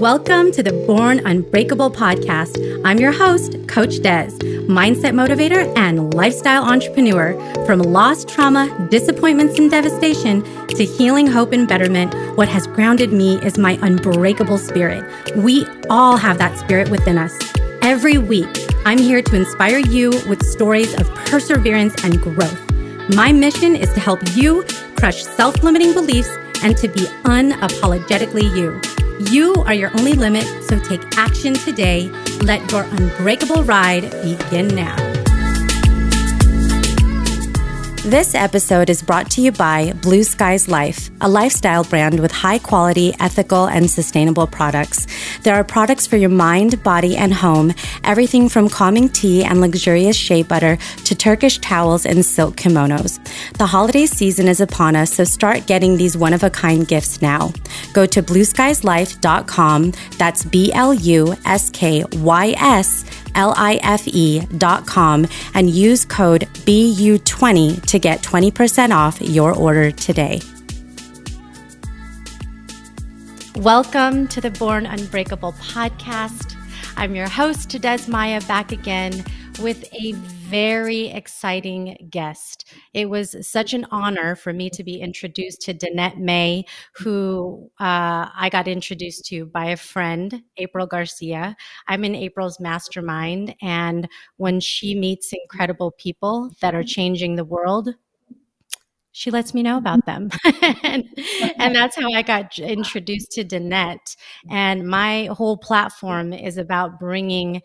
Welcome to the Born Unbreakable podcast. I'm your host, Coach Des, mindset motivator and lifestyle entrepreneur. From lost trauma, disappointments, and devastation to healing, hope, and betterment, what has grounded me is my unbreakable spirit. We all have that spirit within us. Every week, I'm here to inspire you with stories of perseverance and growth. My mission is to help you crush self limiting beliefs and to be unapologetically you. You are your only limit, so take action today. Let your unbreakable ride begin now. This episode is brought to you by Blue Skies Life, a lifestyle brand with high quality, ethical, and sustainable products. There are products for your mind, body, and home, everything from calming tea and luxurious shea butter to Turkish towels and silk kimonos. The holiday season is upon us, so start getting these one of a kind gifts now. Go to blueskieslife.com, that's B L U S K Y S L-I-F-E.com and use code BU20 to get 20% off your order today. Welcome to the Born Unbreakable podcast. I'm your host, Des Maya, back again with a very exciting guest. It was such an honor for me to be introduced to Danette May, who uh, I got introduced to by a friend, April Garcia. I'm in April's mastermind, and when she meets incredible people that are changing the world, she lets me know about them. and, and, that's how I got introduced to Danette. And my whole platform is about bringing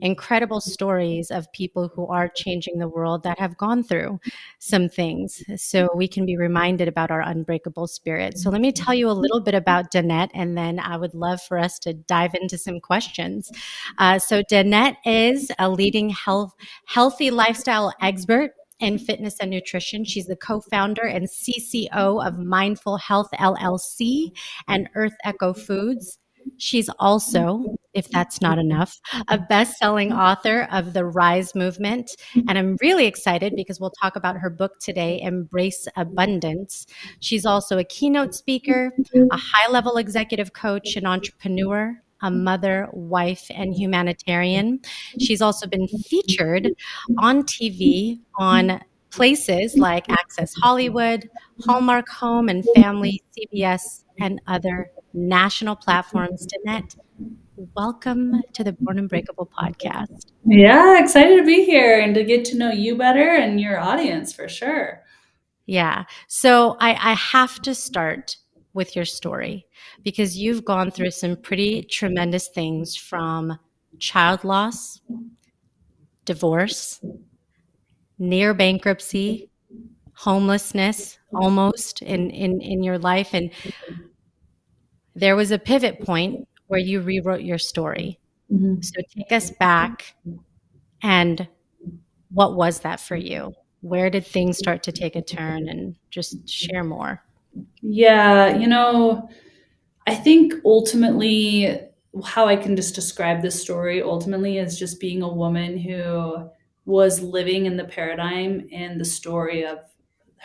incredible stories of people who are changing the world that have gone through some things so we can be reminded about our unbreakable spirit. So, let me tell you a little bit about Danette, and then I would love for us to dive into some questions. Uh, so, Danette is a leading health, healthy lifestyle expert in fitness and nutrition. She's the co founder and CCO of Mindful Health LLC and Earth Echo Foods. She's also, if that's not enough, a best selling author of The Rise Movement. And I'm really excited because we'll talk about her book today, Embrace Abundance. She's also a keynote speaker, a high level executive coach, an entrepreneur. A mother, wife, and humanitarian. She's also been featured on TV on places like Access Hollywood, Hallmark Home and Family, CBS, and other national platforms. Danette, welcome to the Born Unbreakable podcast. Yeah, excited to be here and to get to know you better and your audience for sure. Yeah. So I, I have to start with your story because you've gone through some pretty tremendous things from child loss, divorce, near bankruptcy, homelessness almost in, in, in your life. And there was a pivot point where you rewrote your story. Mm-hmm. So take us back and what was that for you? Where did things start to take a turn and just share more? Yeah, you know, I think ultimately how I can just describe this story ultimately is just being a woman who was living in the paradigm and the story of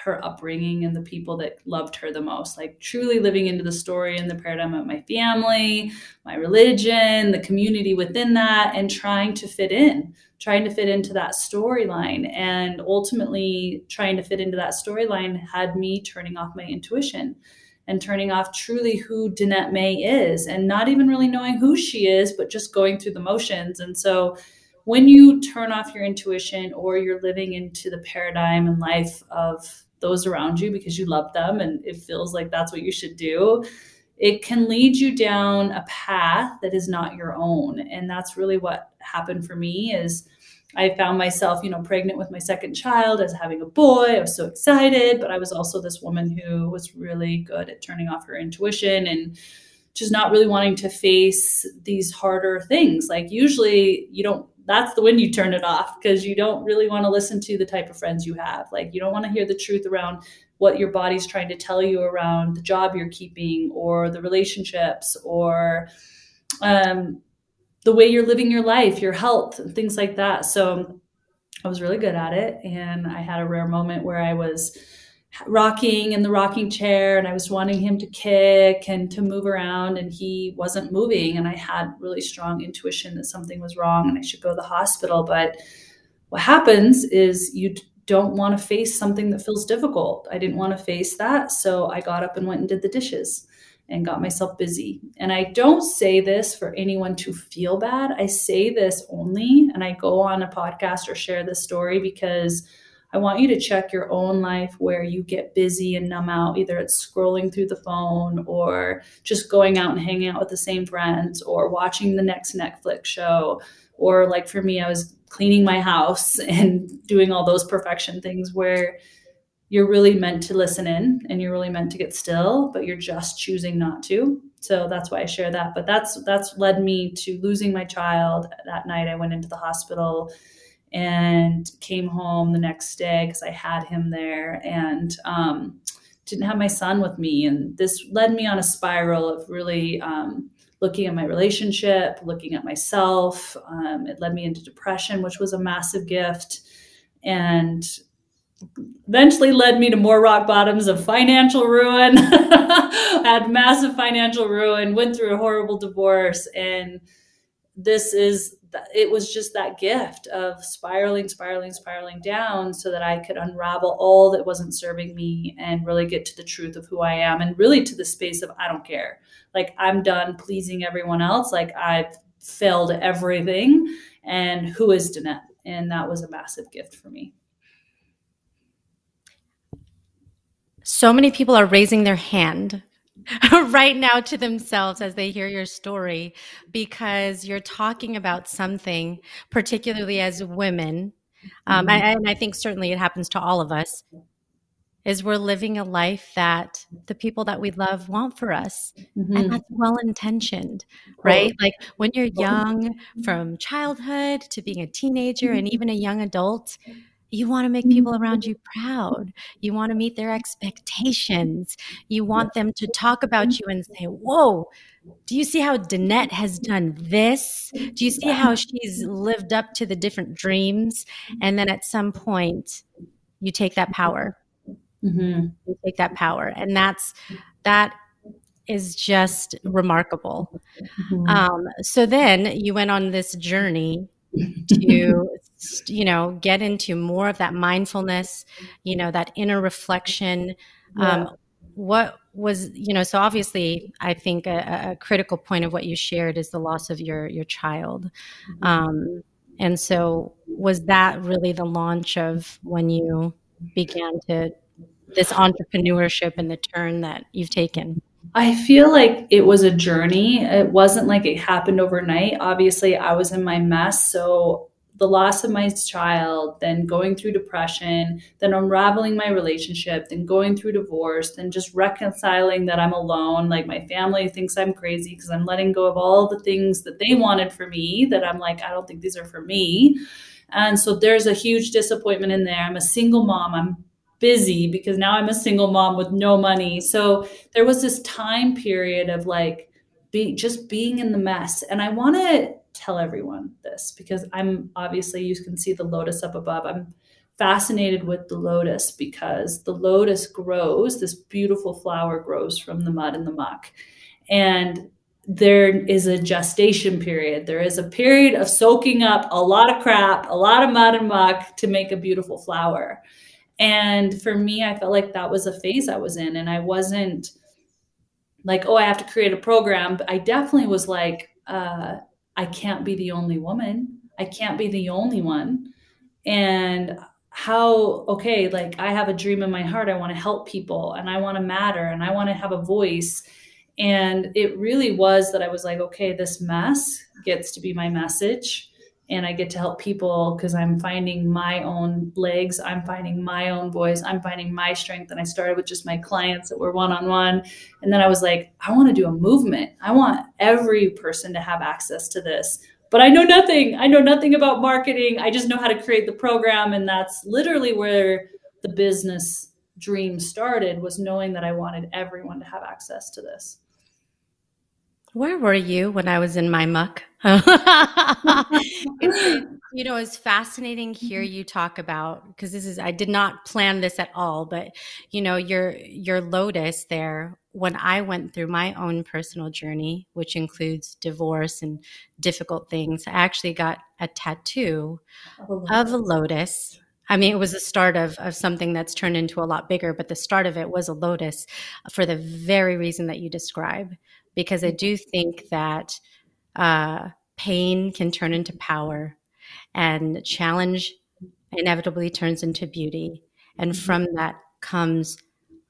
her upbringing and the people that loved her the most like truly living into the story and the paradigm of my family my religion the community within that and trying to fit in trying to fit into that storyline and ultimately trying to fit into that storyline had me turning off my intuition and turning off truly who Danette May is and not even really knowing who she is, but just going through the motions. And so when you turn off your intuition or you're living into the paradigm and life of those around you because you love them and it feels like that's what you should do. It can lead you down a path that is not your own. And that's really what happened for me is i found myself you know pregnant with my second child as having a boy. I was so excited but i was also this woman who was really good at turning off her intuition and just not really wanting to face these harder things. Like usually you don't that's the when you turn it off because you don't really want to listen to the type of friends you have. Like you don't want to hear the truth around what your body's trying to tell you around the job you're keeping or the relationships or um, the way you're living your life, your health, things like that. So I was really good at it. And I had a rare moment where I was rocking in the rocking chair and I was wanting him to kick and to move around and he wasn't moving and I had really strong intuition that something was wrong and I should go to the hospital but what happens is you don't want to face something that feels difficult. I didn't want to face that so I got up and went and did the dishes and got myself busy. And I don't say this for anyone to feel bad. I say this only and I go on a podcast or share this story because I want you to check your own life where you get busy and numb out. Either it's scrolling through the phone or just going out and hanging out with the same friends or watching the next Netflix show. Or, like for me, I was cleaning my house and doing all those perfection things where you're really meant to listen in and you're really meant to get still but you're just choosing not to so that's why i share that but that's that's led me to losing my child that night i went into the hospital and came home the next day because I had him there and um, didn't have my son with me. And this led me on a spiral of really um, looking at my relationship, looking at myself. Um, it led me into depression, which was a massive gift. And eventually led me to more rock bottoms of financial ruin. had massive financial ruin, went through a horrible divorce, and this is it was just that gift of spiraling, spiraling, spiraling down so that I could unravel all that wasn't serving me and really get to the truth of who I am and really to the space of I don't care. Like I'm done pleasing everyone else. Like I've failed everything. And who is Danette? And that was a massive gift for me. So many people are raising their hand right now to themselves as they hear your story because you're talking about something, particularly as women. Um, mm-hmm. and I think certainly it happens to all of us. Is we're living a life that the people that we love want for us. Mm-hmm. And that's well intentioned, right? Like when you're young, from childhood to being a teenager and even a young adult, you want to make people around you proud. You want to meet their expectations. You want them to talk about you and say, Whoa, do you see how Danette has done this? Do you see how she's lived up to the different dreams? And then at some point, you take that power. Mm-hmm. You take that power. And that's that is just remarkable. Mm-hmm. Um, so then you went on this journey to you know get into more of that mindfulness you know that inner reflection yeah. um, what was you know so obviously i think a, a, critical point of what you shared is the loss of your your child mm-hmm. um, and so was that really the launch of when you began to this entrepreneurship and the turn that you've taken I feel like it was a journey. It wasn't like it happened overnight. Obviously, I was in my mess. So, the loss of my child, then going through depression, then unraveling my relationship, then going through divorce, then just reconciling that I'm alone. Like, my family thinks I'm crazy because I'm letting go of all the things that they wanted for me that I'm like, I don't think these are for me. And so, there's a huge disappointment in there. I'm a single mom. I'm busy because now I'm a single mom with no money. So there was this time period of like be just being in the mess. And I want to tell everyone this because I'm obviously you can see the lotus up above. I'm fascinated with the lotus because the lotus grows, this beautiful flower grows from the mud and the muck. And there is a gestation period. There is a period of soaking up a lot of crap, a lot of mud and muck to make a beautiful flower. And for me, I felt like that was a phase I was in. And I wasn't like, oh, I have to create a program. But I definitely was like, uh, I can't be the only woman. I can't be the only one. And how, okay, like I have a dream in my heart. I want to help people and I want to matter and I want to have a voice. And it really was that I was like, okay, this mess gets to be my message and I get to help people because I'm finding my own legs, I'm finding my own voice, I'm finding my strength. And I started with just my clients that were one on one. And then I was like, I want to do a movement. I want every person to have access to this. But I know nothing. I know nothing about marketing. I just know how to create the program. And that's literally where the business dream started was knowing that I wanted everyone to have access to this. Where were you when I was in my muck? you know, it's fascinating here mm-hmm. you talk about because this is I did not plan this at all, but you know, your your lotus there when I went through my own personal journey, which includes divorce and difficult things, I actually got a tattoo of a lotus. I mean, it was the start of, of something that's turned into a lot bigger, but the start of it was a lotus for the very reason that you describe. Because I do think that uh, pain can turn into power and challenge inevitably turns into beauty. And mm-hmm. from that comes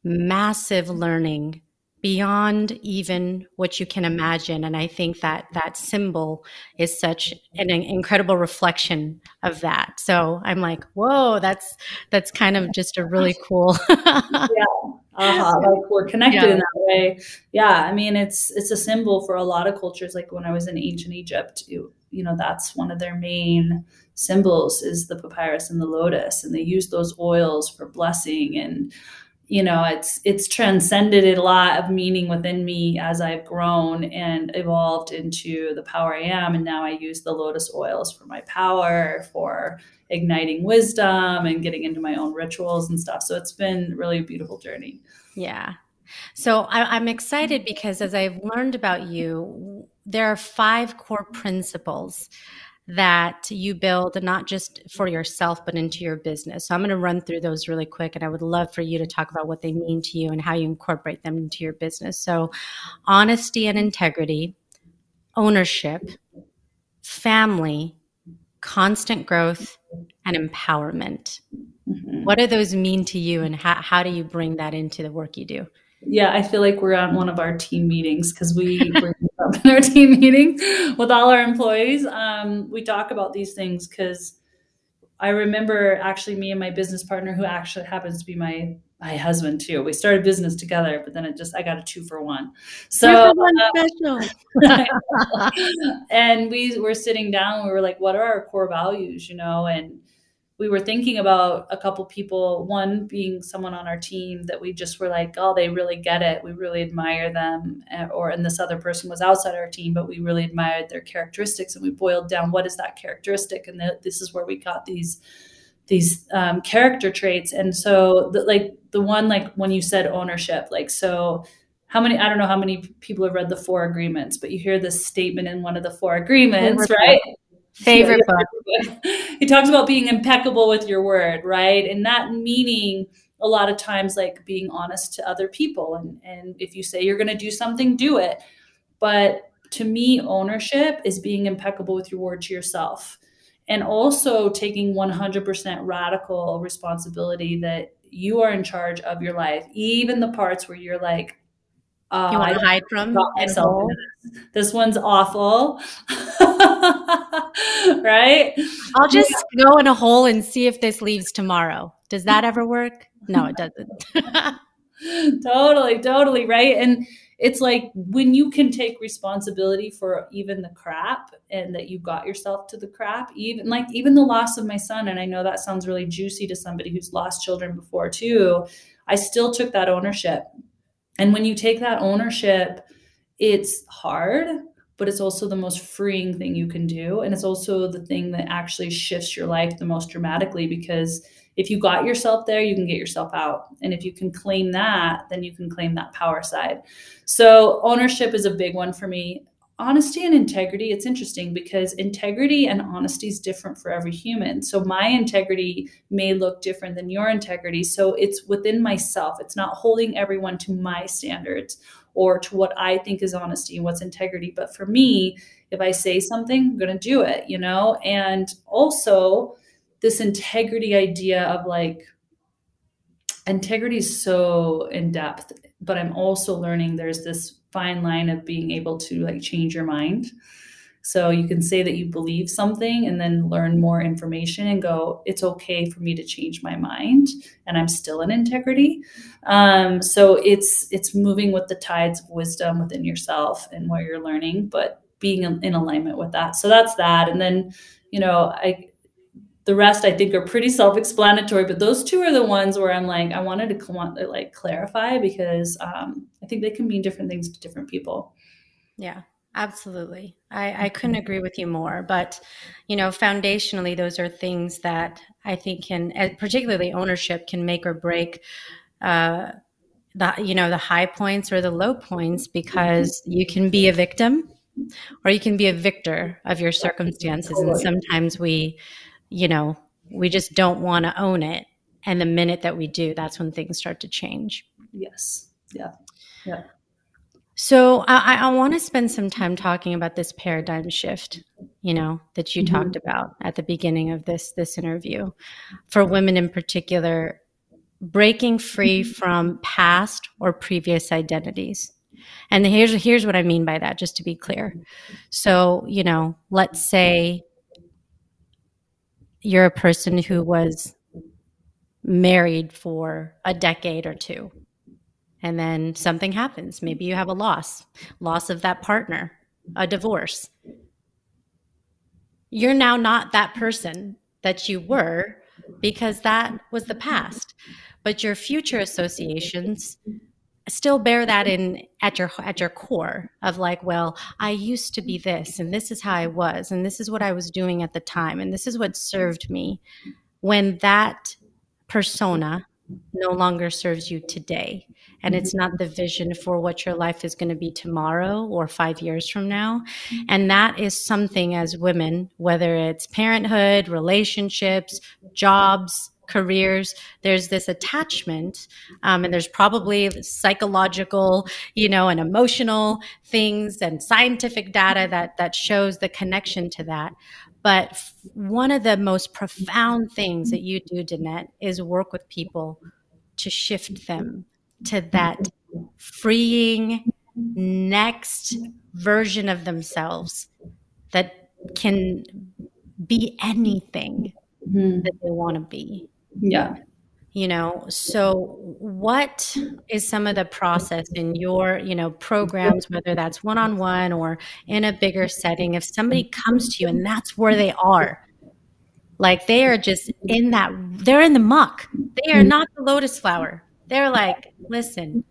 massive learning beyond even what you can imagine. And i think that that symbol is such an incredible reflection of that. So i'm like whoa that's that's kind of just a really cool yeah. Uh-huh. like we're connected yeah. in that way. Yeah i mean it's it's a symbol for a lot of cultures. Like when i was in ancient egypt you, you know that's one of their main symbols is the papyrus and the lotus. And they use those oils for blessing and you know it's it's transcended a lot of meaning within me as i've grown and evolved into the power i am. And now i use the lotus oils for my power for igniting wisdom and getting into my own rituals and stuff. So it's been really a beautiful journey. Yeah. So I, i'm excited because as i've learned about you there are five core principles that you build not just for yourself but into your business. So I'm going to run through those really quick and I would love for you to talk about what they mean to you and how you incorporate them into your business. So honesty and integrity, ownership, family, constant growth and empowerment. Mm-hmm. What do those mean to you and how, how do you bring that into the work you do? Yeah, I feel like we're on one of our team meetings because we bring up in our team meeting with all our employees. Um, we talk about these things because I remember actually me and my business partner, who actually happens to be my my husband too. We started business together, but then it just I got a two for one. So one uh, special. and we were sitting down. We were like, "What are our core values?" You know, and we were thinking about a couple people, one being someone on our team that we just were like, oh, they really get it. We really admire them. Eh, or, and this other person was outside our team, but we really admired their characteristics. And we boiled down what is that characteristic? And the, this is where we got these these um, character traits and so the, like the one like when you said ownership like so how many i don't know how many people have read the four agreements but you hear this statement in one of the four agreements right Favorite book. he talks about being impeccable with your word, right? And that meaning a lot of times like being honest to other people. And, and if you say you're going to do something, do it. But to me, ownership is being impeccable with your word to yourself and also taking 100% radical responsibility that you are in charge of your life, even the parts where you're like, uh, you want to hide from myself. This. this one's awful. right? I'll just yeah. go in a hole and see if this leaves tomorrow. Does that ever work? No, it doesn't. totally, totally. Right. And it's like when you can take responsibility for even the crap and that you got yourself to the crap, even like even the loss of my son. And I know that sounds really juicy to somebody who's lost children before too. I still took that ownership and when you take that ownership, it's hard, but it's also the most freeing thing you can do. And it's also the thing that actually shifts your life the most dramatically because if you got yourself there, you can get yourself out. And if you can claim that, then you can claim that power side. So, ownership is a big one for me honesty and integrity it's interesting because integrity and honesty is different for every human so my integrity may look different than your integrity so it's within myself it's not holding everyone to my standards or to what i think is honesty and what's integrity but for me if i say something i'm going to do it you know and also this integrity idea of like integrity is so in depth but i'm also learning there's this fine line of being able to like change your mind. So you can say that you believe something and then learn more information and go, it's okay for me to change my mind and I'm still in integrity. Um, so it's it's moving with the tides of wisdom within yourself and what you're learning, but being in alignment with that. So that's that. And then, you know, I the rest I think are pretty self-explanatory, but those two are the ones where I'm like, I wanted to want to like clarify because um, I think they can mean different things to different people. Yeah. Absolutely. I, I couldn't agree with you more. But, you know, foundationally, those are things that I think can, particularly ownership, can make or break uh, the, you know, the high points or the low points because you can be a victim or you can be a victor of your circumstances. And sometimes we, you know, we just don't want to own it. And the minute that we do, that's when things start to change. Yes. Yeah. Yeah. So I, I want to spend some time talking about this paradigm shift, you know, that you mm-hmm. talked about at the beginning of this this interview, for women in particular, breaking free mm-hmm. from past or previous identities. And here's here's what I mean by that, just to be clear. So you know, let's say you're a person who was married for a decade or two and then something happens. Maybe you have a loss, loss of that partner, a divorce. You're now not that person that you were because that was the past. But your future associations still bear that in at your at your core of like well i used to be this and this is how i was and this is what i was doing at the time and this is what served me when that persona no longer serves you today and it's mm-hmm. not the vision for what your life is going to be tomorrow or five years from now. And that is something as women, whether it's parenthood, relationships, jobs, careers there's this attachment um, and there's probably psychological you know and emotional things and scientific data that that shows the connection to that but one of the most profound things that you do danette is work with people to shift them to that freeing next version of themselves that can be anything mm-hmm. that they want to be. Yeah. You know, so what is some of the process in your, you know, programs, whether that's one on one or in a bigger setting, if somebody comes to you and that's where they are, like they are just in that, they're in the muck, they are not the lotus flower they're like, listen,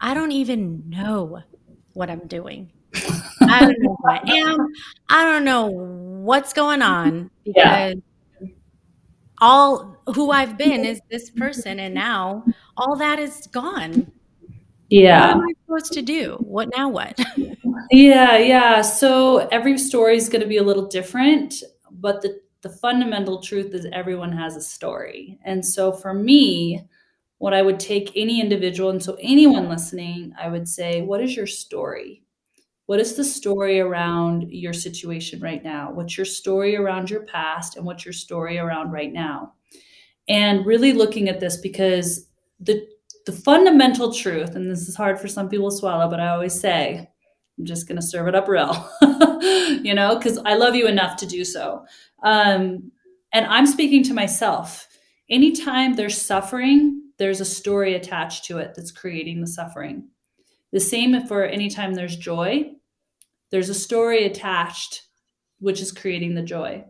I don't even know what I'm doing. I don't know who I am. I don't know what's going on because yeah. All who I've been is this person, and now all that is gone. Yeah. What am I supposed to do? What now? What? yeah, yeah. So every story is going to be a little different, but the the fundamental truth is everyone has a story. And so for me, what I would take any individual, and so anyone listening, I would say, what is your story? What is the story around your situation right now? What's your story around your past, and what's your story around right now? And really looking at this because the the fundamental truth, and this is hard for some people to swallow, but I always say, I'm just going to serve it up real, you know, because I love you enough to do so. Um, and I'm speaking to myself. Anytime there's suffering, there's a story attached to it that's creating the suffering. The same for anytime there's joy, there's a story attached which is creating the joy.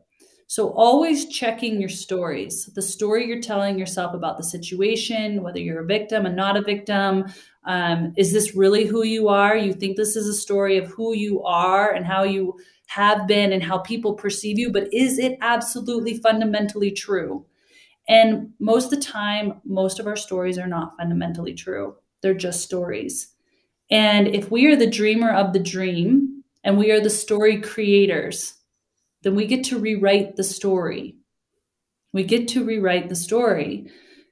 So always checking your stories, the story you're telling yourself about the situation, whether you're a victim and not a victim. Um, is this really who you are? You think this is a story of who you are and how you have been and how people perceive you, but is it absolutely fundamentally true? And most of the time, most of our stories are not fundamentally true. They're just stories. And if we are the dreamer of the dream and we are the story creators, then we get to rewrite the story. We get to rewrite the story.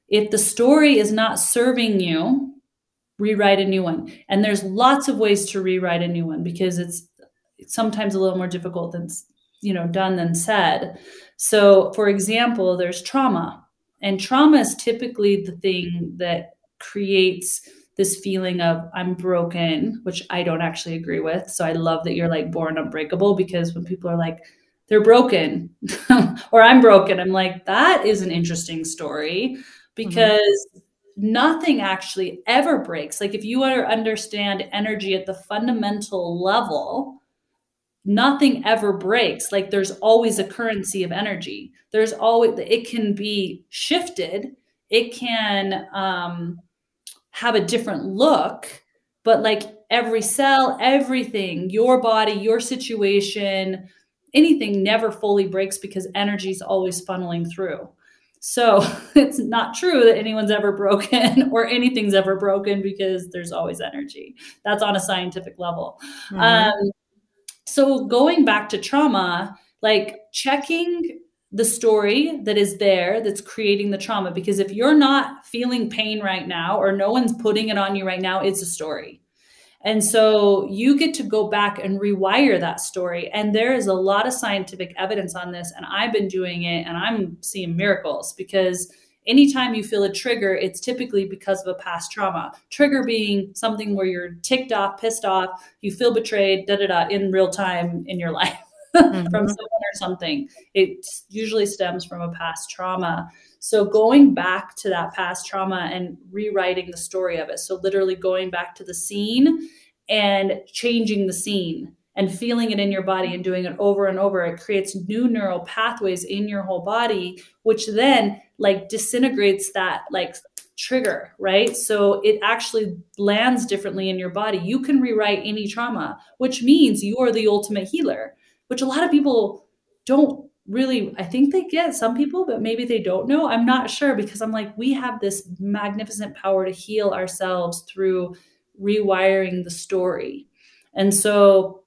If the story is not serving you, rewrite a new one. And there's lots of ways to rewrite a new one because it's sometimes a little more difficult than you know done than said. So, for example, there's trauma. And trauma is typically the thing that creates this feeling of I'm broken, which I don't actually agree with. So I love that you're like born unbreakable because when people are like, they're broken or I'm broken, I'm like, that is an interesting story because mm-hmm. nothing actually ever breaks. Like if you understand energy at the fundamental level, nothing ever breaks like there's always a currency of energy there's always it can be shifted it can um have a different look but like every cell, everything, your body, your situation, anything never fully breaks because energy is always funneling through. So it's not true that anyone's ever broken or anything's ever broken because there's always energy. That's on a scientific level. Mm-hmm. Um, so going back to trauma, like checking the story that is there that's creating the trauma. Because if you're not feeling pain right now or no one's putting it on you right now it's a story. And so you get to go back and rewire that story. And there is a lot of scientific evidence on this and i've been doing it and i'm seeing miracles. Because anytime you feel a trigger it's typically because of a past trauma. Trigger being something where you're ticked off pissed off you feel betrayed da da da in real time in your life mm-hmm. from someone or something. It usually stems from a past trauma. So going back to that past trauma and rewriting the story of it. So literally going back to the scene and changing the scene and feeling it in your body and doing it over and over it creates new neural pathways in your whole body which then like disintegrates that like trigger, right? So it actually lands differently in your body. You can rewrite any trauma, which means you are the ultimate healer which a lot of people don't really i think they get some people but maybe they don't know. I'm not sure because i'm like we have this magnificent power to heal ourselves through rewiring the story. And so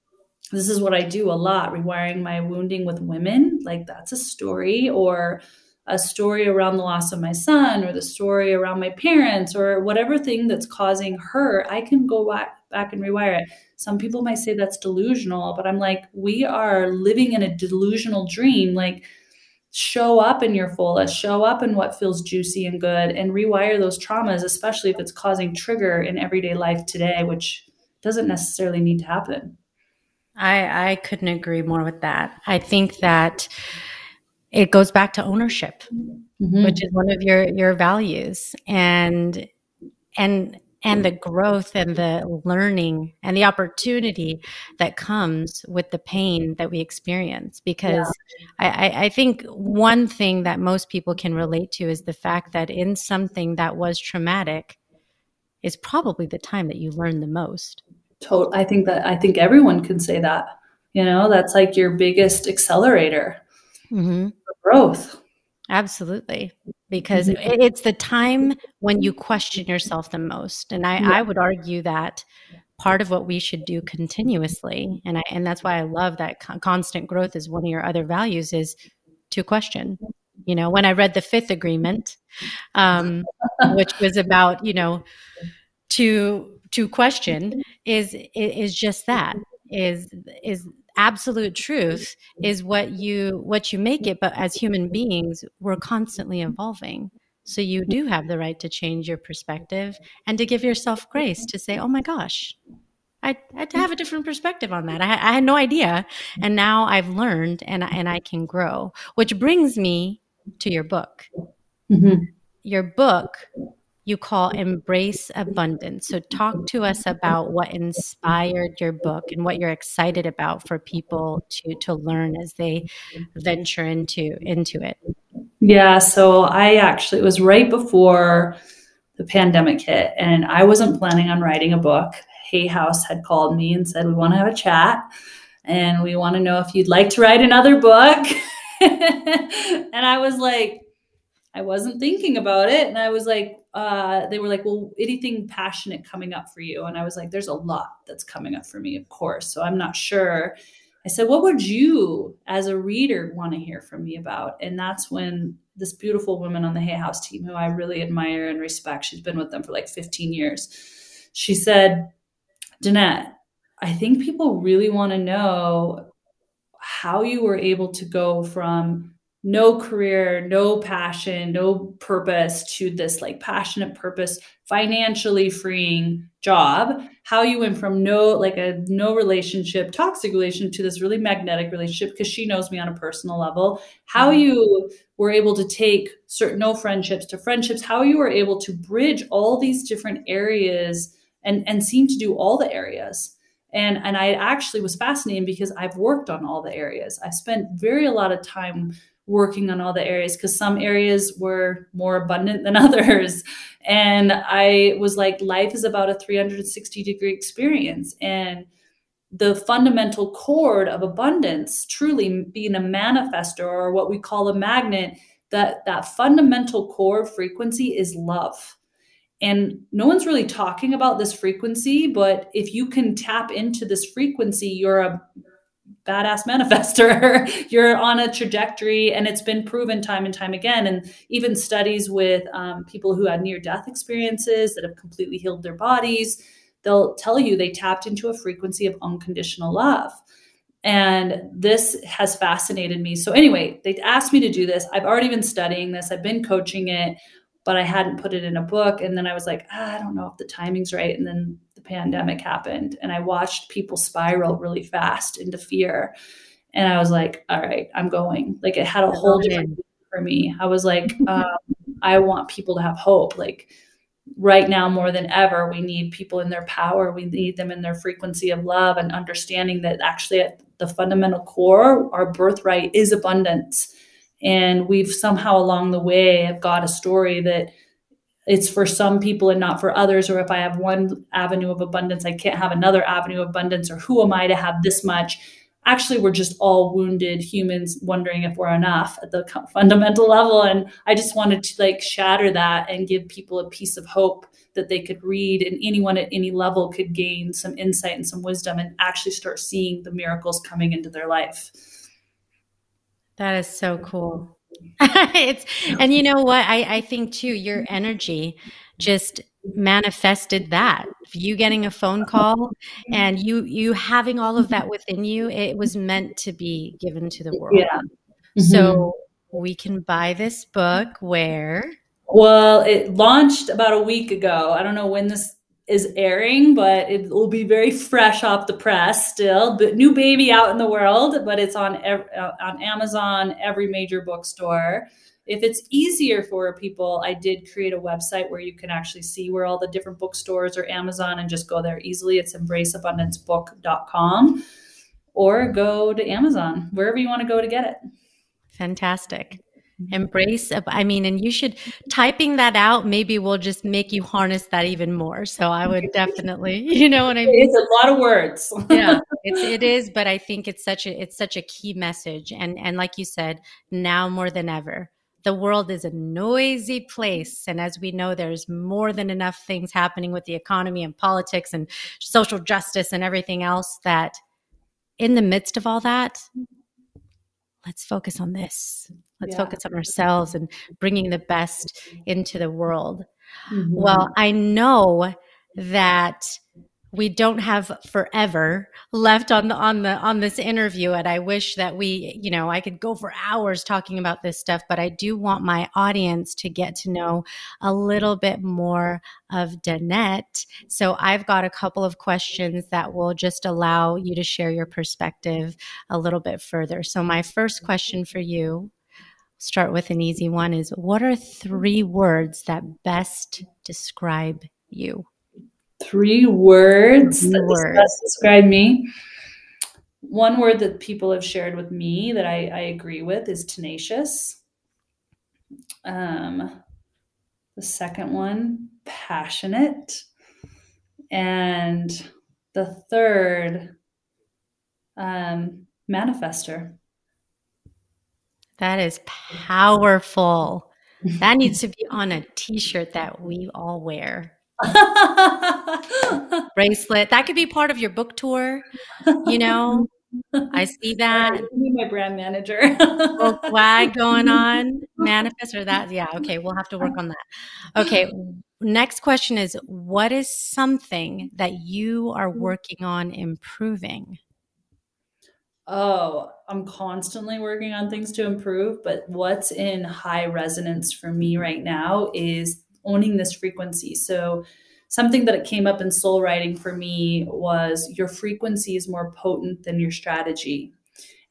this is what i do a lot rewiring my wounding with women. Like that's a story or a story around the loss of my son or the story around my parents or whatever thing that's causing hurt. I can go back, back and rewire it some people might say that's delusional, but I'm like, we are living in a delusional dream. Like, show up in your fullest, show up in what feels juicy and good, and rewire those traumas, especially if it's causing trigger in everyday life today, which doesn't necessarily need to happen. I, I couldn't agree more with that. I think that it goes back to ownership, mm-hmm. which is one of your your values, and and and the growth and the learning and the opportunity that comes with the pain that we experience. Because yeah. I, I, think one thing that most people can relate to is the fact that in something that was traumatic is probably the time that you learn the most. Total. I think that I think everyone can say that. You know, that's like your biggest accelerator mm-hmm. growth. Absolutely. Because mm-hmm. it's the time when you question yourself the most. And I, yeah. I would argue that part of what we should do continuously, and I, and that's why I love that constant growth is one of your other values is to question. You know, when I read the fifth agreement, um, which was about, you know, to to question is is just that is is absolute truth mm-hmm. is what you what you make it but as human mm-hmm. beings we're constantly evolving. So you mm-hmm. do have the right to change your perspective and to give yourself grace to say oh my gosh i, I have a different perspective on that. I, I, had no idea. And now i've learned and, and i can grow which brings me to your book. Mm-hmm. your book you call Embrace Abundance. So, talk to us about what inspired your book and what you're excited about for people to, to learn as they venture into, into it. Yeah, so I actually, it was right before the pandemic hit, and I wasn't planning on writing a book. Hay House had called me and said, We want to have a chat, and we want to know if you'd like to write another book. and I was like, I wasn't thinking about it. And I was like, uh, they were like, well, anything passionate coming up for you? And I was like, there's a lot that's coming up for me, of course. So I'm not sure. I said, what would you, as a reader, want to hear from me about? And that's when this beautiful woman on the Hay House team, who I really admire and respect, she's been with them for like 15 years, she said, Danette, I think people really want to know how you were able to go from no career, no passion, no purpose to this like passionate purpose, financially freeing job. How you went from no like a no relationship, toxic relationship to this really magnetic relationship because she knows me on a personal level. How mm-hmm. you were able to take certain no friendships to friendships, how you were able to bridge all these different areas and and seem to do all the areas and and i actually was fascinating because i've worked on all the areas i spent very a lot of time working on all the areas because some areas were more abundant than others And I was like, life is about a 360 degree experience. And the fundamental chord of abundance, truly being a manifester or what we call a magnet, that that fundamental core frequency is love. And no one's really talking about this frequency, but if you can tap into this frequency, you're a badass manifester. you're on a trajectory, and it's been proven time and time again. And even studies with um, people who had near death experiences that have completely healed their bodies, they'll tell you they tapped into a frequency of unconditional love. And this has fascinated me. So, anyway, they asked me to do this. I've already been studying this, I've been coaching it, but I hadn't put it in a book. And then I was like, ah, I don't know if the timing's right. And then the pandemic happened, and I watched people spiral really fast into fear. And I was like, all right, I'm going. Like, it had a whole different for me. I was like, um, I want people to have hope. Like, right now more than ever we need people in their power we need them in their frequency of love and understanding that actually at the fundamental core our birthright is abundance and we've somehow along the way have got a story that it's for some people and not for others or if i have one avenue of abundance i can't have another avenue of abundance or who am i to have this much? Actually we're just all wounded humans wondering if we're enough at the fundamental level and i just wanted to like shatter that and give people a piece of hope that they could read and anyone at any level could gain some insight and some wisdom and actually start seeing the miracles coming into their life. That is so cool it's and you know what? I, I think too your energy just manifested that. You getting a phone call and you you having all of that within you it was meant to be given to the world. Yeah. Mm-hmm. so we can buy this book where well it launched about a week ago. I don't know when this is airing but it will be very fresh off the press still but new baby out in the world but it's on uh, on amazon every major bookstore if it's easier for people, I did create a website where you can actually see where all the different bookstores or Amazon and just go there easily. It's embraceabundancebook.com or go to Amazon, wherever you want to go to get it. Fantastic. Mm-hmm. Embrace, I mean, and you should typing that out. Maybe will just make you harness that even more. So I would definitely, you know what I mean. It's a lot of words. yeah, it's it is, but I think it's such a it's such a key message, and and like you said, now more than ever, the world is a noisy place. And as we know, there's more than enough things happening with the economy and politics and social justice and everything else that in the midst of all that, mm-hmm. Let's focus on this. Let's yeah. focus on ourselves and bringing the best into the world. Mm-hmm. Well, I know that we don't have forever left on the on the on this interview and i wish that we you know i could go for hours talking about this stuff but i do want my audience to get to know a little bit more of danette. So i've got a couple of questions that will just allow you to share your perspective a little bit further. So my first question for you start with an easy one is what are three words that best describe you three words three that words. describe me. One word that people have shared with me that I, I agree with is tenacious. Um, the second one, passionate. And the third, um, manifester. That is powerful. That needs to be on a t shirt that we all wear. bracelet. That could be part of your book tour. You know, I see that. my brand manager. little flag going on. Manifest or that. Yeah. Okay. We'll have to work on that. Okay. Next question is What is something that you are hmm. working on improving? Oh, I'm constantly working on things to improve, but what's in high resonance for me right now is owning this frequency. So something that came up in soul writing for me was your frequency is more potent than your strategy.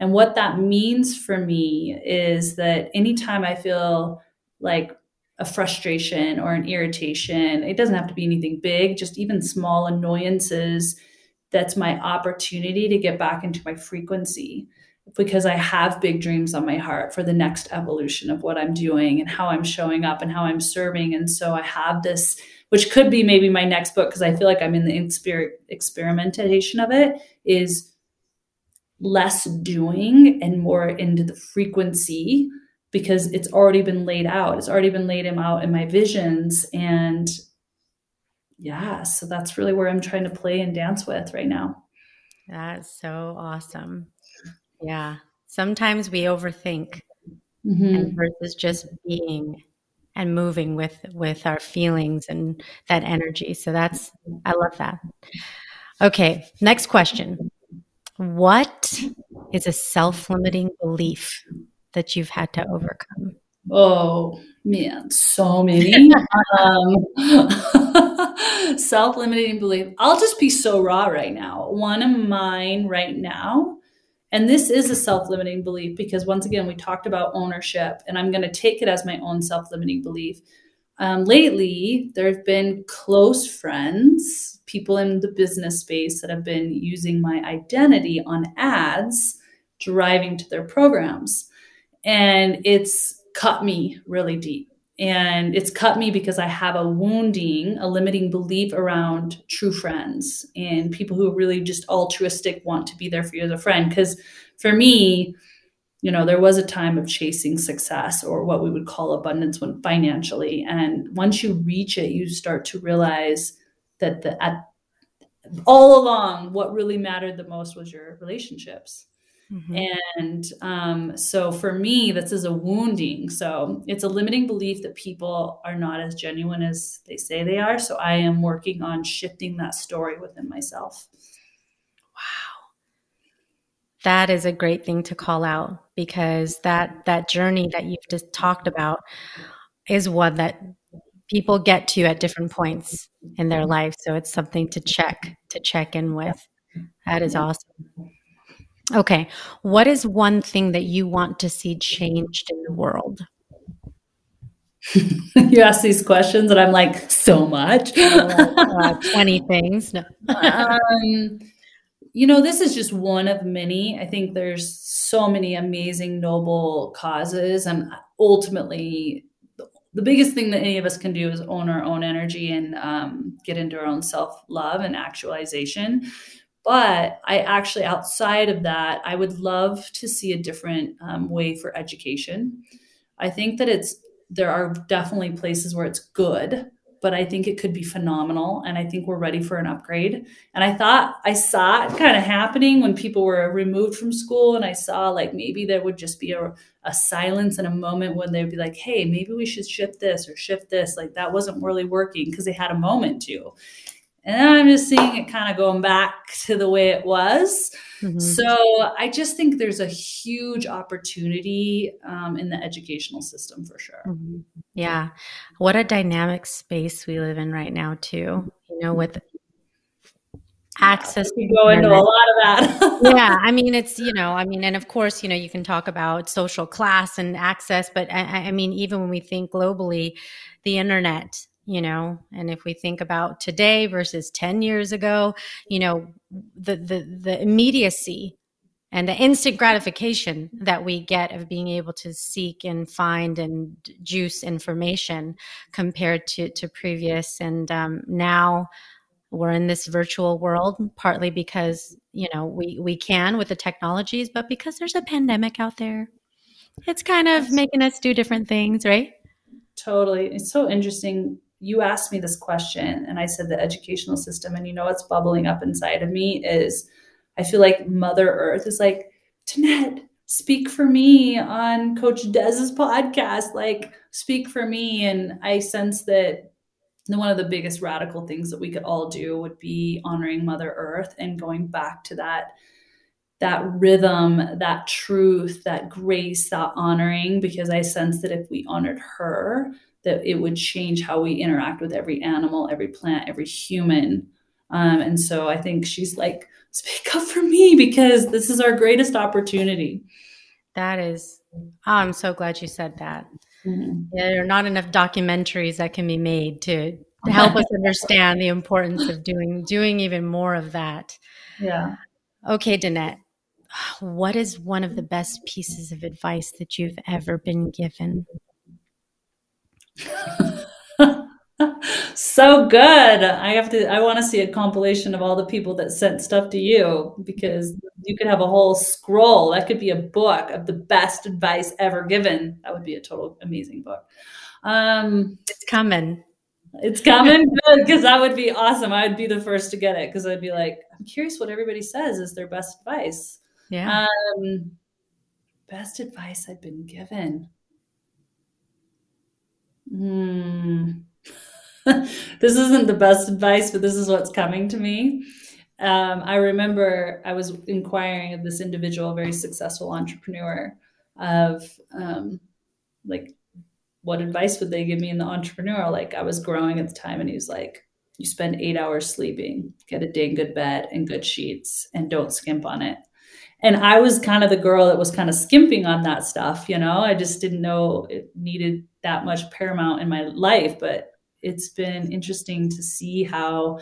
And what that means for me is that anytime I feel like a frustration or an irritation, it doesn't have to be anything big, just even small annoyances, that's my opportunity to get back into my frequency because I have big dreams on my heart for the next evolution of what I'm doing and how I'm showing up and how I'm serving. And so I have this, which could be maybe my next book because I feel like I'm in the exper- experimentation of it, is less doing and more into the frequency because it's already been laid out. It's already been laid out in my visions. And yeah, so that's really where I'm trying to play and dance with right now. That's so awesome. Yeah. Sometimes we overthink mm-hmm. versus just being and moving with with our feelings and that energy. So that's I love that. Okay, next question. What is a self-limiting belief that you've had to overcome? Oh man, so many. um, self-limiting belief. I'll just be so raw right now. One of mine right now, and this is a self-limiting belief because once again, we talked about ownership, and I'm going to take it as my own self-limiting belief. Um, lately, there have been close friends, people in the business space that have been using my identity on ads, driving to their programs and it's cut me really deep. And it's cut me because I have a wounding, a limiting belief around true friends and people who are really just altruistic want to be there for you as a friend. Because for me, you know, there was a time of chasing success or what we would call abundance when financially. And once you reach it, you start to realize that the at all along, what really mattered the most was your relationships. Mm-hmm. And um, so for me, this is a wounding. So it's a limiting belief that people are not as genuine as they say they are. So I am working on shifting that story within myself. Wow. That is a great thing to call out because that that journey that you've just talked about is one that people get to at different points in their life. So it's something to check to check in with. That is awesome. Okay. What is one thing that you want to see changed in the world? you ask these questions, and I'm like, so much. uh, 20 things. No. um, you know, this is just one of many. I think there's so many amazing, noble causes. And ultimately, the biggest thing that any of us can do is own our own energy and um, get into our own self love and actualization. But I actually, outside of that, I would love to see a different um, way for education. I think that it's there are definitely places where it's good, but I think it could be phenomenal. And I think we're ready for an upgrade. And I thought I saw it kind of happening when people were removed from school. And I saw like maybe there would just be a, a silence and a moment when they would be like, hey, maybe we should shift this or shift this. Like that wasn't really working because they had a moment to. And then I'm just seeing it kind of going back to the way it was. Mm-hmm. So I just think there's a huge opportunity um, in the educational system for sure. Mm-hmm. Yeah. What a dynamic space we live in right now, too. You know, with access yeah, go into a lot of that yeah i mean it's you know i mean and of course you know you can talk about social class and access but I, I mean even when we think globally the internet you know and if we think about today versus 10 years ago you know the the the immediacy and the instant gratification that we get of being able to seek and find and juice information compared to to previous. And um, now we're in this virtual world partly because you know we we can with the technologies but because there's a pandemic out there it's kind of making us do different things right? Totally. It's so interesting you asked me this question and I said the educational system and you know what's bubbling up inside of me is I feel like Mother Earth is like, Danette, speak for me on Coach Dez's podcast. Like, speak for me. And I sense that one of the biggest radical things that we could all do would be honoring Mother Earth and going back to that that rhythm, that truth, that grace, that honoring, because I sense that if we honored her, that it would change how we interact with every animal, every plant, every human. Um, and so I think she's like, speak up for me because this is our greatest opportunity. That is, oh, I'm so glad you said that. Mm-hmm. There are not enough documentaries that can be made to, to help us understand the importance of doing doing even more of that. Yeah. Okay, Danette. what is one of the best pieces of advice that you've ever been given? So good. I have to I want to see a compilation of all the people that sent stuff to you because you could have a whole scroll. That could be a book of the best advice ever given. That would be a total amazing book. Um it's coming. It's coming good because that would be awesome. I would be the first to get it because I'd be like, I'm curious what everybody says is their best advice. Yeah. Um, best advice I've been given. Hmm. this isn't the best advice, but this is what's coming to me. Um, I remember I was inquiring of this individual, very successful entrepreneur, of um, like what advice would they give me in the entrepreneurial? Like I was growing at the time, and he was like, "You spend eight hours sleeping, get a dang good bed and good sheets, and don't skimp on it." And I was kind of the girl that was kind of skimping on that stuff, you know. I just didn't know it needed that much paramount in my life, but it's been interesting to see how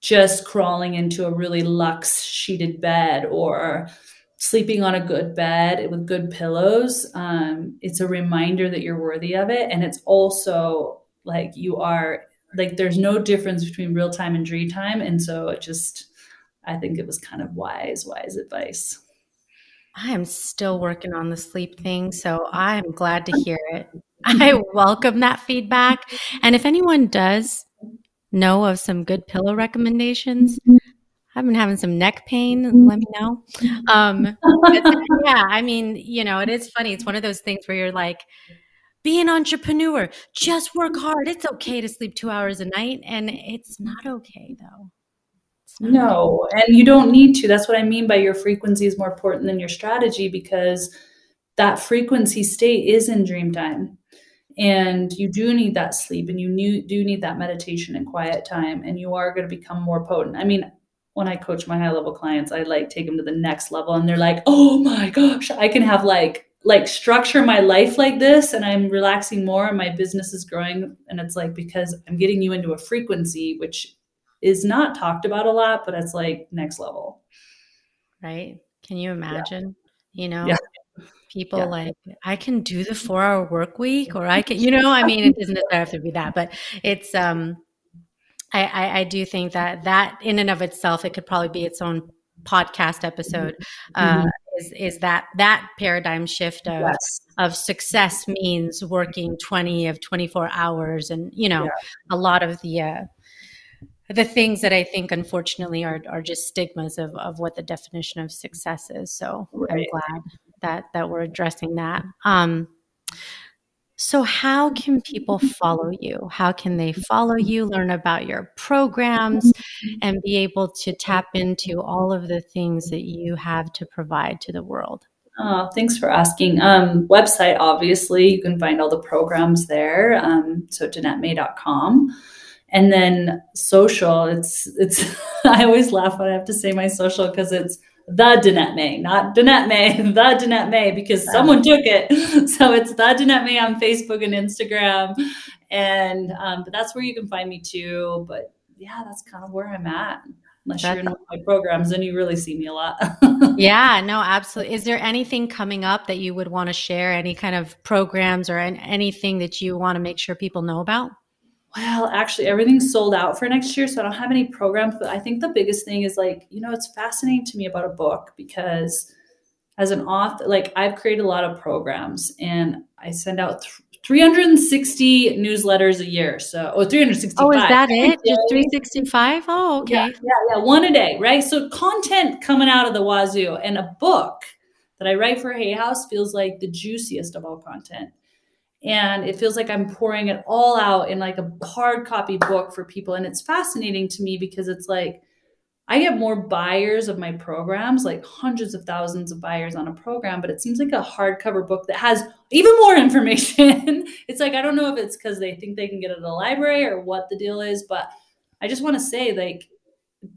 just crawling into a really luxe sheeted bed or sleeping on a good bed with good pillows um, it's a reminder that you're worthy of it. And it's also like you are like there's no difference between real time and dream time. And so it just i think it was kind of wise wise advice. I am still working on the sleep thing so i'm glad to hear it i welcome that feedback and if anyone does know of some good pillow recommendations I've been having some neck pain. Let me know. Um, yeah, I mean, you know, it is funny. It's one of those things where you're like, be an entrepreneur, just work hard. It's okay to sleep two hours a night. And it's not okay, though. Not no, okay. and you don't need to. That's what I mean by your frequency is more important than your strategy because that frequency state is in dream time and you do need that sleep and you do need that meditation and quiet time and you are going to become more potent i mean when I coach my high level clients, I like take them to the next level and they're like, "Oh my gosh, I can have like like structure my life like this and I'm relaxing more and my business is growing." And it's like because I'm getting you into a frequency which is not talked about a lot, but it's like next level. Right? Can you imagine? Yeah. You know, yeah. People yeah. like I can do the 4-hour work week or I can, you know, I mean it doesn't necessarily have to be that, but it's um I, I, I, do think that that in and of itself, it could probably be its own podcast episode. Uh, mm-hmm. is is that that paradigm shift of yes. of success means working twenty of twenty four hours, and you know yeah. a lot of the. Uh, the things that I think, unfortunately, are are just stigmas of, of what the definition of success is. So right. I'm glad that that we're addressing that. Um, so, how can people follow you? How can they follow you, learn about your programs, and be able to tap into all of the things that you have to provide to the world? Oh, thanks for asking. Um, website, obviously, you can find all the programs there. Um, so, DanetteMay.com. And then social, it's, it's, I always laugh when I have to say my social because it's the Danette May, not Danette May, the Danette May, because someone took it. So it's the Danette May on Facebook and Instagram. And um, but that's where you can find me too. But yeah, that's kind of where I'm at. Unless that's you're in my programs, then you really see me a lot. yeah, no, absolutely. Is there anything coming up that you would want to share? Any kind of programs or anything that you want to make sure people know about? Well, actually, everything's sold out for next year. So I don't have any programs. But I think the biggest thing is like, you know, it's fascinating to me about a book because as an author, like I've created a lot of programs and I send out th- 360 newsletters a year. So, oh, 365. Oh, is that it? Just 365? Oh, okay. Yeah, yeah, yeah, one a day, right? So, content coming out of the wazoo and a book that I write for Hay House feels like the juiciest of all content and it feels like i'm pouring it all out in like a hard copy book for people. And it's fascinating to me because it's like i get more buyers of my programs like hundreds of thousands of buyers on a program but it seems like a hardcover book that has even more information. It's like i don't know if it's because they think they can get it at the library or what the deal is but i just want to say like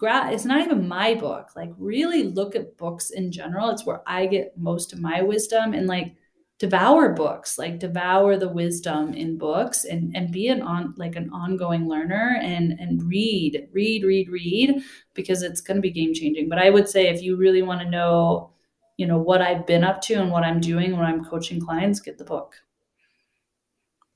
it's not even my book. Like really look at books in general. It's where i get most of my wisdom and like devour books like devour the wisdom in books and and be an on like an ongoing learner and and read read read read because it's going to be game changing but i would say if you really want to know you know what I've been up to and what I'm doing when I'm coaching clients, get the book.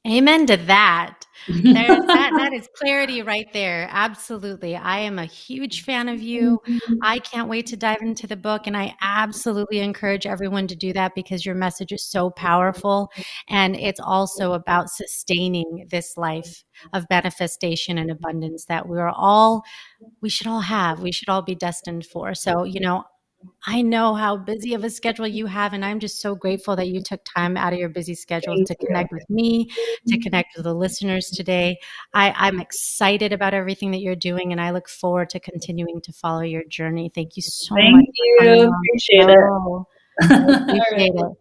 Amen to that. that, that is clarity right there. Absolutely. I am a huge fan of you. Mm-hmm. I can't wait to dive into the book. And I absolutely encourage everyone to do that because your message is so powerful. And it's also about sustaining this life of manifestation and abundance that we are all, we should all have, we should all be destined for. So, you know, I know how busy of a schedule you have, and I'm just so grateful that you took time out of your busy schedule Thank to connect you. with me, to mm-hmm. connect with the listeners today. I, am excited about everything that you're doing, and I look forward to continuing to follow your journey. Thank you so Thank much. Thank you. Appreciate it. Appreciate it.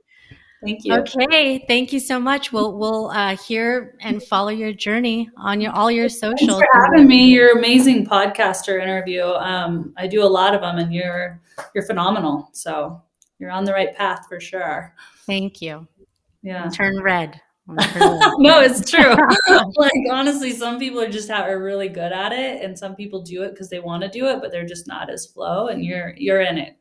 Thank you. Okay, thank you so much. We'll we'll uh, hear and follow your journey on your all your socials. Thanks for having me. You're amazing podcaster interview. Um, I do a lot of them, and you're you're phenomenal. So you're on the right path for sure. Thank you. Yeah. Turn red. no, it's true. like honestly, some people are just are really good at it, and some people do it because they want to do it, but they're just not as flow. And you're you're in it.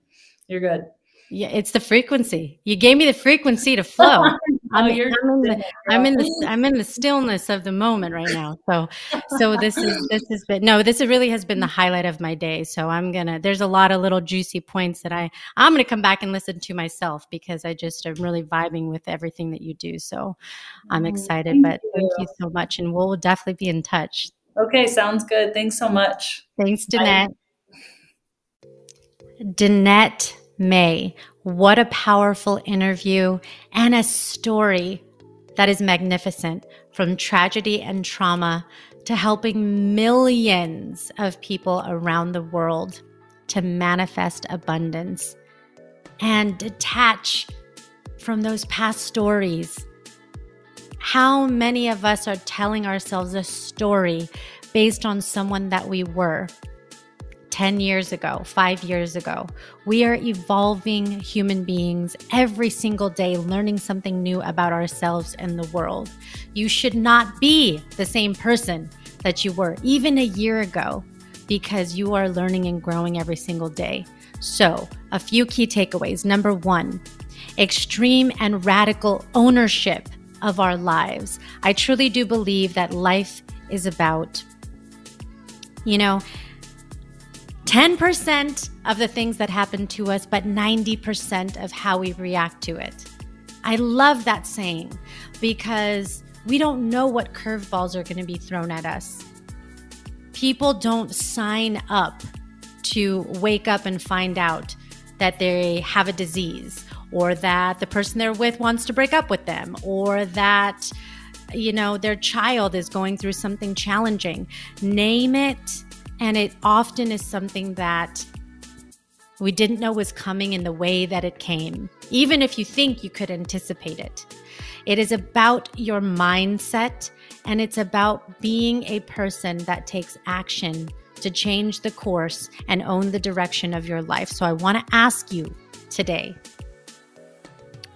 You're good. Yeah, it's the frequency. You gave me the frequency to flow. I'm, oh, you're I'm, in the, I'm in the I'm in the stillness of the moment right now. So so this is this has been no, this really has been the highlight of my day. So I'm gonna there's a lot of little juicy points that I I'm gonna come back and listen to myself because I just am really vibing with everything that you do. So I'm mm, excited. Thank but you. thank you so much, and we'll definitely be in touch. Okay, sounds good. Thanks so much. Thanks, Danette. Bye. Danette May. What a powerful interview and a story that is magnificent from tragedy and trauma to helping millions of people around the world to manifest abundance and detach from those past stories. How many of us are telling ourselves a story based on someone that we were? 10 years ago, five years ago. We are evolving human beings every single day, learning something new about ourselves and the world. You should not be the same person that you were even a year ago because you are learning and growing every single day. So, a few key takeaways. Number one, extreme and radical ownership of our lives. I truly do believe that life is about, you know, 10% of the things that happen to us, but 90% of how we react to it. I love that saying because we don't know what curveballs are going to be thrown at us. People don't sign up to wake up and find out that they have a disease or that the person they're with wants to break up with them or that you know their child is going through something challenging. Name it and it often is something that we didn't know was coming in the way that it came, even if you think you could anticipate it. It is about your mindset and it's about being a person that takes action to change the course and own the direction of your life. So I want to ask you today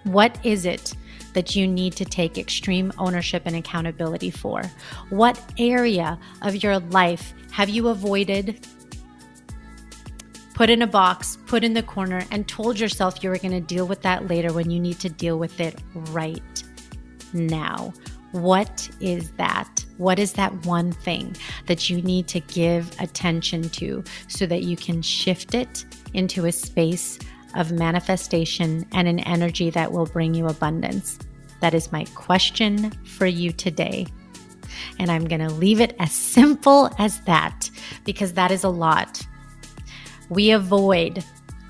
what is it that you need to take extreme ownership and accountability for? What area of your life have you avoided, put in a box, put in the corner, and told yourself you were going to deal with that later when you need to deal with it right now? What is that? What is that one thing that you need to give attention to so that you can shift it into a space of manifestation and an energy that will bring you abundance? That is my question for you today. And I'm going to leave it as simple as that because that is a lot. We avoid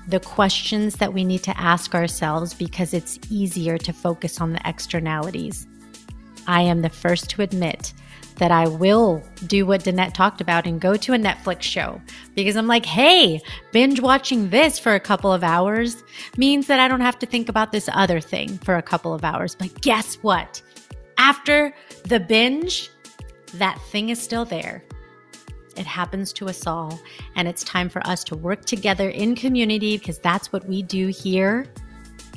the questions that we need to ask ourselves because it's easier to focus on the externalities. I am the first to admit that I will do what Danette talked about and go to a Netflix show because I'm like, hey, binge watching this for a couple of hours means that I don't have to think about this other thing for a couple of hours. But guess what? After the binge, that thing is still there. It happens to us all. And it's time for us to work together in community because that's what we do here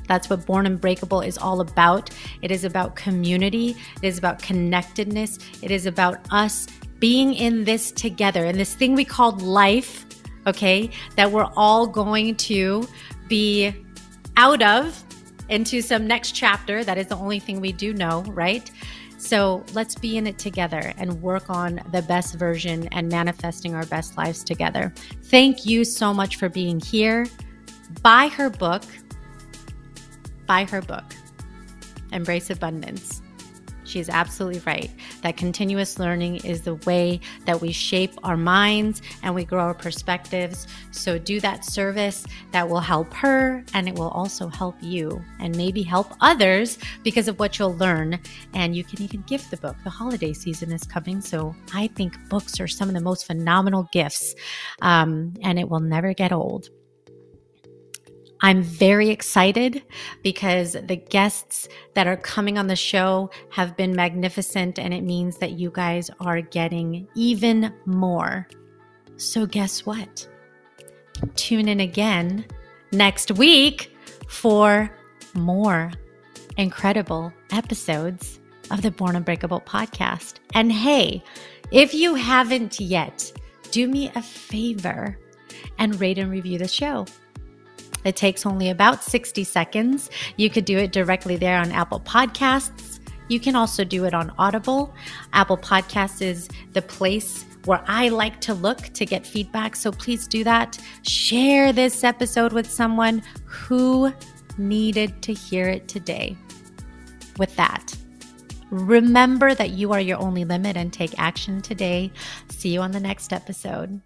that's what Born Unbreakable is all about. It is about community, it is about connectedness, it is about us being in this together, and this thing we called life, okay, that we're all going to be out of into some next chapter. That is the only thing we do know, right? So let's be in it together and work on the best version and manifesting our best lives together. Thank you so much for being here. Buy her book. Buy her book, Embrace Abundance. She is absolutely right that continuous learning is the way that we shape our minds and we grow our perspectives. So do that service that will help her and it will also help you and maybe help others because of what you'll learn. And you can even gift the book. The holiday season is coming. So I think books are some of the most phenomenal gifts um, and it will never get old. I'm very excited because the guests that are coming on the show have been magnificent, and it means that you guys are getting even more. So, guess what? Tune in again next week for more incredible episodes of the Born Unbreakable podcast. And hey, if you haven't yet, do me a favor and rate and review the show. It takes only about 60 seconds. You could do it directly there on Apple Podcasts. You can also do it on Audible. Apple Podcasts is the place where I like to look to get feedback. So please do that. Share this episode with someone who needed to hear it today. With that, remember that you are your only limit and take action today. See you on the next episode.